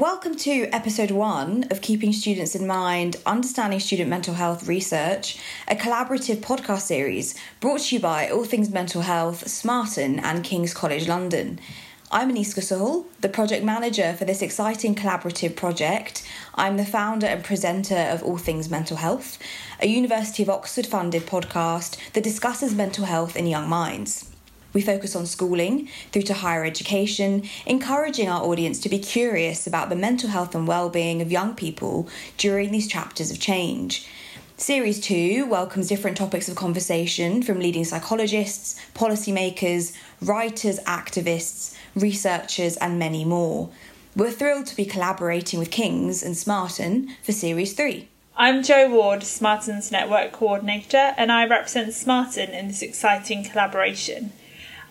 Welcome to episode one of Keeping Students in Mind Understanding Student Mental Health Research, a collaborative podcast series brought to you by All Things Mental Health, Smarten, and King's College London. I'm Aniska Sahul, the project manager for this exciting collaborative project. I'm the founder and presenter of All Things Mental Health, a University of Oxford funded podcast that discusses mental health in young minds. We focus on schooling through to higher education, encouraging our audience to be curious about the mental health and well-being of young people during these chapters of change. Series 2 welcomes different topics of conversation from leading psychologists, policymakers, writers, activists, researchers, and many more. We're thrilled to be collaborating with Kings and Smarten for Series 3. I'm Jo Ward, Smarten's Network Coordinator, and I represent Smarten in this exciting collaboration.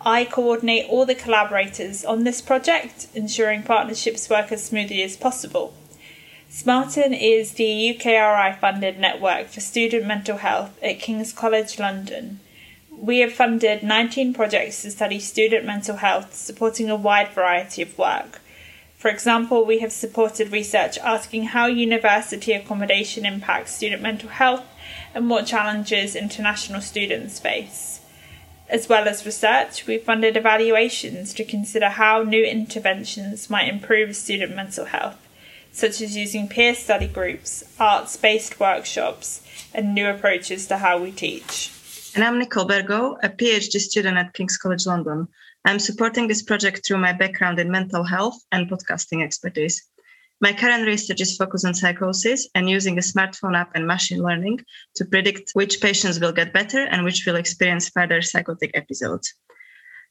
I coordinate all the collaborators on this project, ensuring partnerships work as smoothly as possible. Smarten is the UKRI funded network for student mental health at King's College London. We have funded 19 projects to study student mental health, supporting a wide variety of work. For example, we have supported research asking how university accommodation impacts student mental health and what challenges international students face. As well as research, we funded evaluations to consider how new interventions might improve student mental health, such as using peer study groups, arts based workshops, and new approaches to how we teach. And I'm Nicole Bergo, a PhD student at King's College London. I'm supporting this project through my background in mental health and podcasting expertise. My current research is focused on psychosis and using a smartphone app and machine learning to predict which patients will get better and which will experience further psychotic episodes.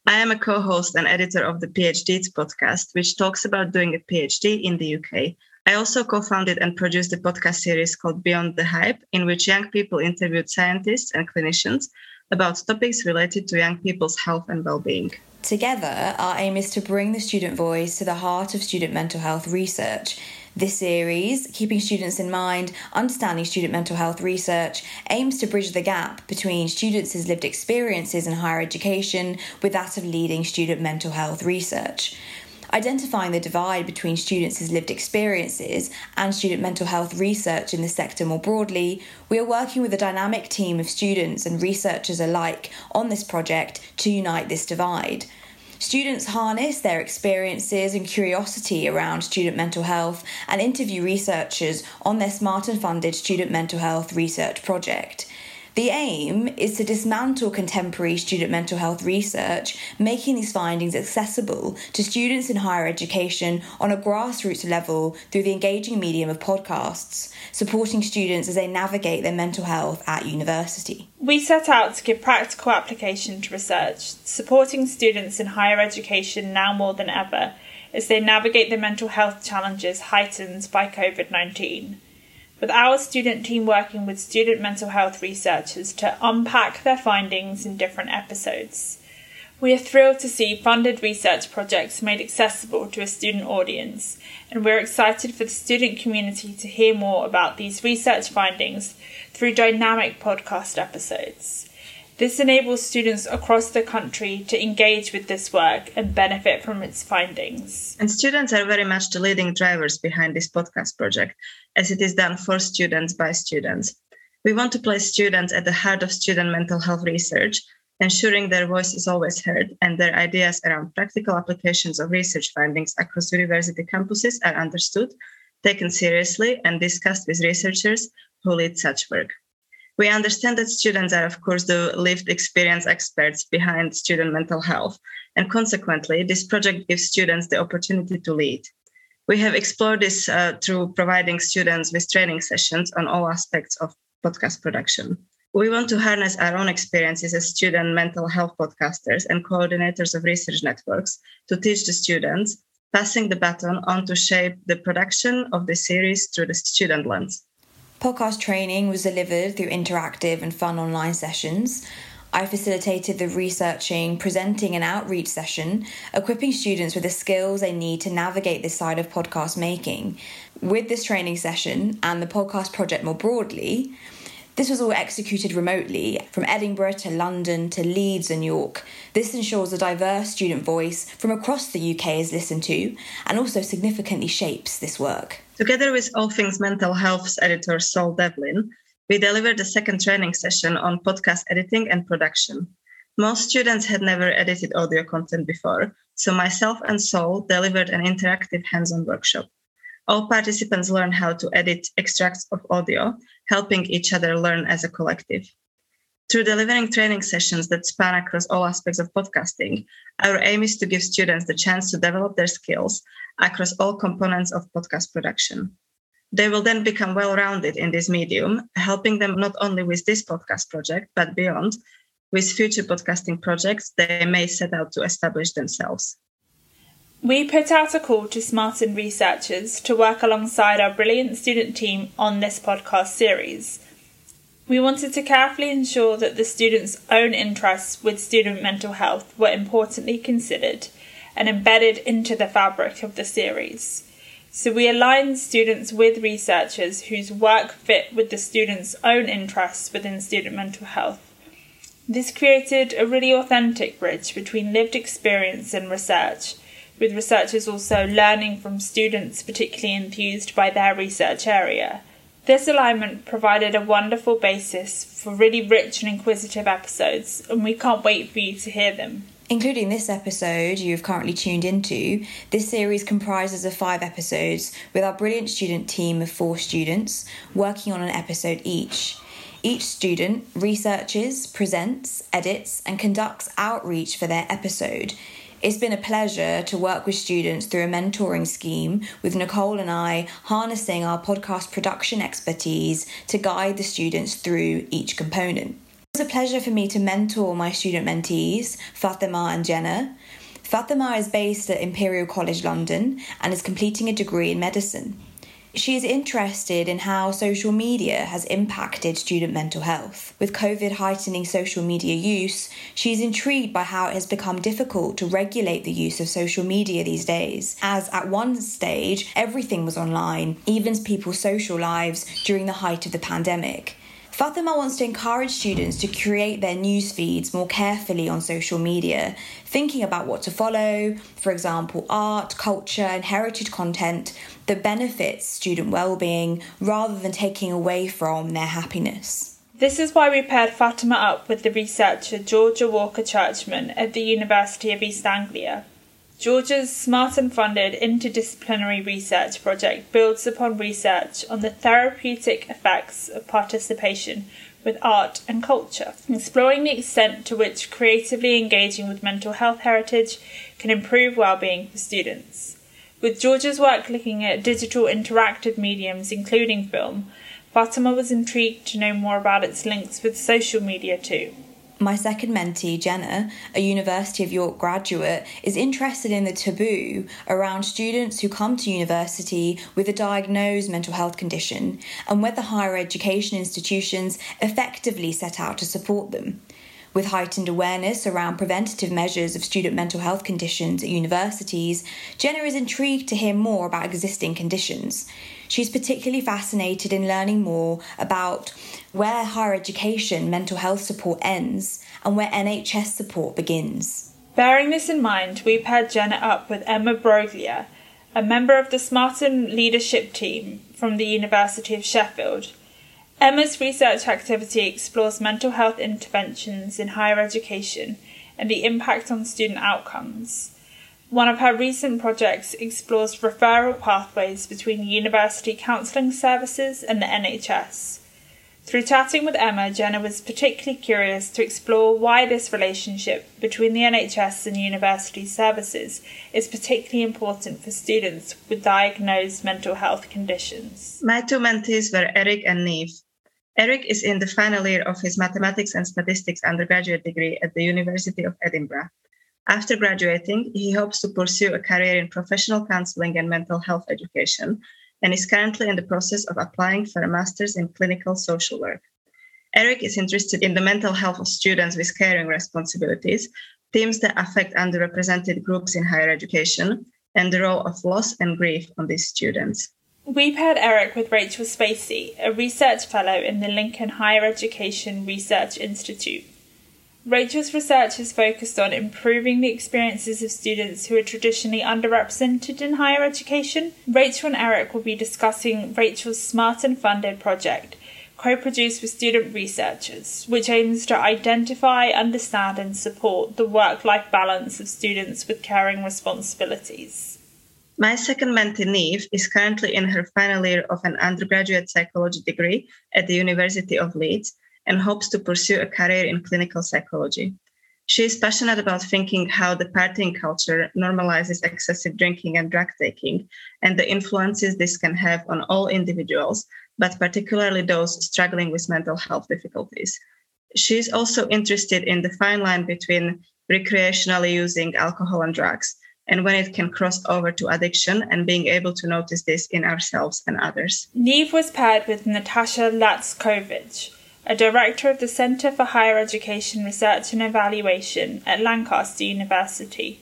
I am a co host and editor of the PhDs podcast, which talks about doing a PhD in the UK. I also co founded and produced a podcast series called Beyond the Hype, in which young people interviewed scientists and clinicians about topics related to young people's health and well being. Together, our aim is to bring the student voice to the heart of student mental health research. This series, Keeping Students in Mind, Understanding Student Mental Health Research, aims to bridge the gap between students' lived experiences in higher education with that of leading student mental health research. Identifying the divide between students' lived experiences and student mental health research in the sector more broadly, we are working with a dynamic team of students and researchers alike on this project to unite this divide. Students harness their experiences and curiosity around student mental health and interview researchers on their Smarten funded student mental health research project. The aim is to dismantle contemporary student mental health research, making these findings accessible to students in higher education on a grassroots level through the engaging medium of podcasts, supporting students as they navigate their mental health at university. We set out to give practical application to research, supporting students in higher education now more than ever as they navigate the mental health challenges heightened by COVID 19 with our student team working with student mental health researchers to unpack their findings in different episodes. We are thrilled to see funded research projects made accessible to a student audience, and we're excited for the student community to hear more about these research findings through dynamic podcast episodes. This enables students across the country to engage with this work and benefit from its findings. And students are very much the leading drivers behind this podcast project, as it is done for students by students. We want to place students at the heart of student mental health research, ensuring their voice is always heard and their ideas around practical applications of research findings across university campuses are understood, taken seriously, and discussed with researchers who lead such work. We understand that students are, of course, the lived experience experts behind student mental health, and consequently, this project gives students the opportunity to lead. We have explored this uh, through providing students with training sessions on all aspects of podcast production. We want to harness our own experiences as student mental health podcasters and coordinators of research networks to teach the students, passing the baton on to shape the production of the series through the student lens. Podcast training was delivered through interactive and fun online sessions. I facilitated the researching, presenting, and outreach session, equipping students with the skills they need to navigate this side of podcast making. With this training session and the podcast project more broadly, This was all executed remotely from Edinburgh to London to Leeds and York. This ensures a diverse student voice from across the UK is listened to and also significantly shapes this work. Together with All Things Mental Health's editor Saul Devlin, we delivered a second training session on podcast editing and production. Most students had never edited audio content before, so myself and Saul delivered an interactive hands on workshop. All participants learned how to edit extracts of audio, helping each other learn as a collective. Through delivering training sessions that span across all aspects of podcasting, our aim is to give students the chance to develop their skills across all components of podcast production. They will then become well rounded in this medium, helping them not only with this podcast project, but beyond, with future podcasting projects they may set out to establish themselves. We put out a call to Smarten researchers to work alongside our brilliant student team on this podcast series. We wanted to carefully ensure that the students' own interests with student mental health were importantly considered and embedded into the fabric of the series. So we aligned students with researchers whose work fit with the students' own interests within student mental health. This created a really authentic bridge between lived experience and research, with researchers also learning from students particularly enthused by their research area. This alignment provided a wonderful basis for really rich and inquisitive episodes, and we can't wait for you to hear them. Including this episode you've currently tuned into, this series comprises of five episodes with our brilliant student team of four students working on an episode each. Each student researches, presents, edits, and conducts outreach for their episode. It's been a pleasure to work with students through a mentoring scheme with Nicole and I harnessing our podcast production expertise to guide the students through each component. It was a pleasure for me to mentor my student mentees, Fatima and Jenna. Fatima is based at Imperial College London and is completing a degree in medicine. She is interested in how social media has impacted student mental health. With COVID heightening social media use, she is intrigued by how it has become difficult to regulate the use of social media these days, as at one stage everything was online, even people's social lives during the height of the pandemic. Fatima wants to encourage students to create their news feeds more carefully on social media, thinking about what to follow, for example, art, culture, and heritage content that benefits student well-being rather than taking away from their happiness. This is why we paired Fatima up with the researcher Georgia Walker Churchman at the University of East Anglia. Georgia's Smarten funded interdisciplinary research project builds upon research on the therapeutic effects of participation with art and culture, exploring the extent to which creatively engaging with mental health heritage can improve well-being for students. With Georgia's work looking at digital interactive mediums, including film, Fatima was intrigued to know more about its links with social media too. My second mentee, Jenna, a University of York graduate, is interested in the taboo around students who come to university with a diagnosed mental health condition and whether higher education institutions effectively set out to support them. With heightened awareness around preventative measures of student mental health conditions at universities, Jenna is intrigued to hear more about existing conditions. She's particularly fascinated in learning more about where higher education mental health support ends and where NHS support begins. Bearing this in mind, we paired Jenna up with Emma Broglia, a member of the Smarten leadership team from the University of Sheffield. Emma's research activity explores mental health interventions in higher education and the impact on student outcomes. One of her recent projects explores referral pathways between university counselling services and the NHS. Through chatting with Emma, Jenna was particularly curious to explore why this relationship between the NHS and university services is particularly important for students with diagnosed mental health conditions. My two mentees were Eric and Neve. Eric is in the final year of his mathematics and statistics undergraduate degree at the University of Edinburgh. After graduating, he hopes to pursue a career in professional counseling and mental health education and is currently in the process of applying for a master's in clinical social work. Eric is interested in the mental health of students with caring responsibilities, themes that affect underrepresented groups in higher education, and the role of loss and grief on these students. We paired Eric with Rachel Spacey, a research fellow in the Lincoln Higher Education Research Institute. Rachel's research has focused on improving the experiences of students who are traditionally underrepresented in higher education. Rachel and Eric will be discussing Rachel's Smarten Funded project, co produced with student researchers, which aims to identify, understand, and support the work life balance of students with caring responsibilities. My second mentee, Neve, is currently in her final year of an undergraduate psychology degree at the University of Leeds and hopes to pursue a career in clinical psychology. She is passionate about thinking how the partying culture normalizes excessive drinking and drug taking and the influences this can have on all individuals, but particularly those struggling with mental health difficulties. She is also interested in the fine line between recreationally using alcohol and drugs and when it can cross over to addiction and being able to notice this in ourselves and others. Neve was paired with Natasha Lackovic a director of the Centre for Higher Education Research and Evaluation at Lancaster University.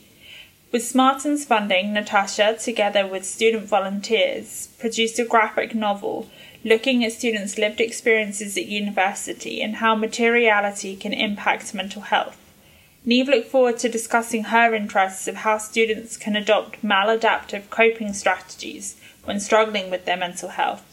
With Smarten's funding, Natasha, together with student volunteers, produced a graphic novel looking at students' lived experiences at university and how materiality can impact mental health. Neve looked forward to discussing her interests of how students can adopt maladaptive coping strategies when struggling with their mental health,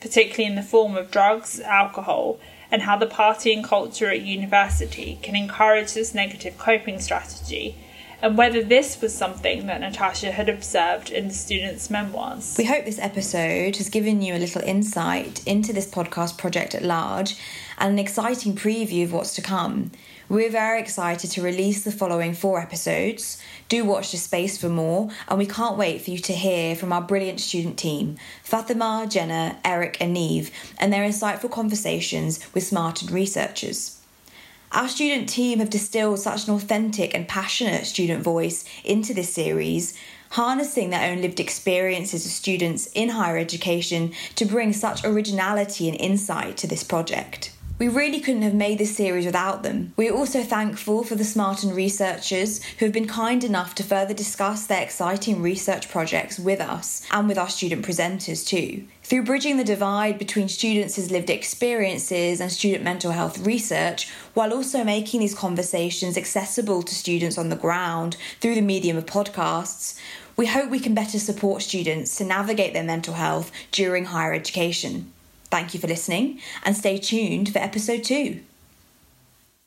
particularly in the form of drugs, alcohol, and how the partying culture at university can encourage this negative coping strategy and whether this was something that Natasha had observed in the students' memoirs. We hope this episode has given you a little insight into this podcast project at large and an exciting preview of what's to come. We're very excited to release the following four episodes. Do watch the space for more, and we can't wait for you to hear from our brilliant student team Fatima, Jenna, Eric, and Neve, and their insightful conversations with smartened researchers. Our student team have distilled such an authentic and passionate student voice into this series, harnessing their own lived experiences as students in higher education to bring such originality and insight to this project. We really couldn't have made this series without them. We are also thankful for the Smarten researchers who have been kind enough to further discuss their exciting research projects with us and with our student presenters too. Through bridging the divide between students' lived experiences and student mental health research, while also making these conversations accessible to students on the ground through the medium of podcasts, we hope we can better support students to navigate their mental health during higher education. Thank you for listening and stay tuned for episode two.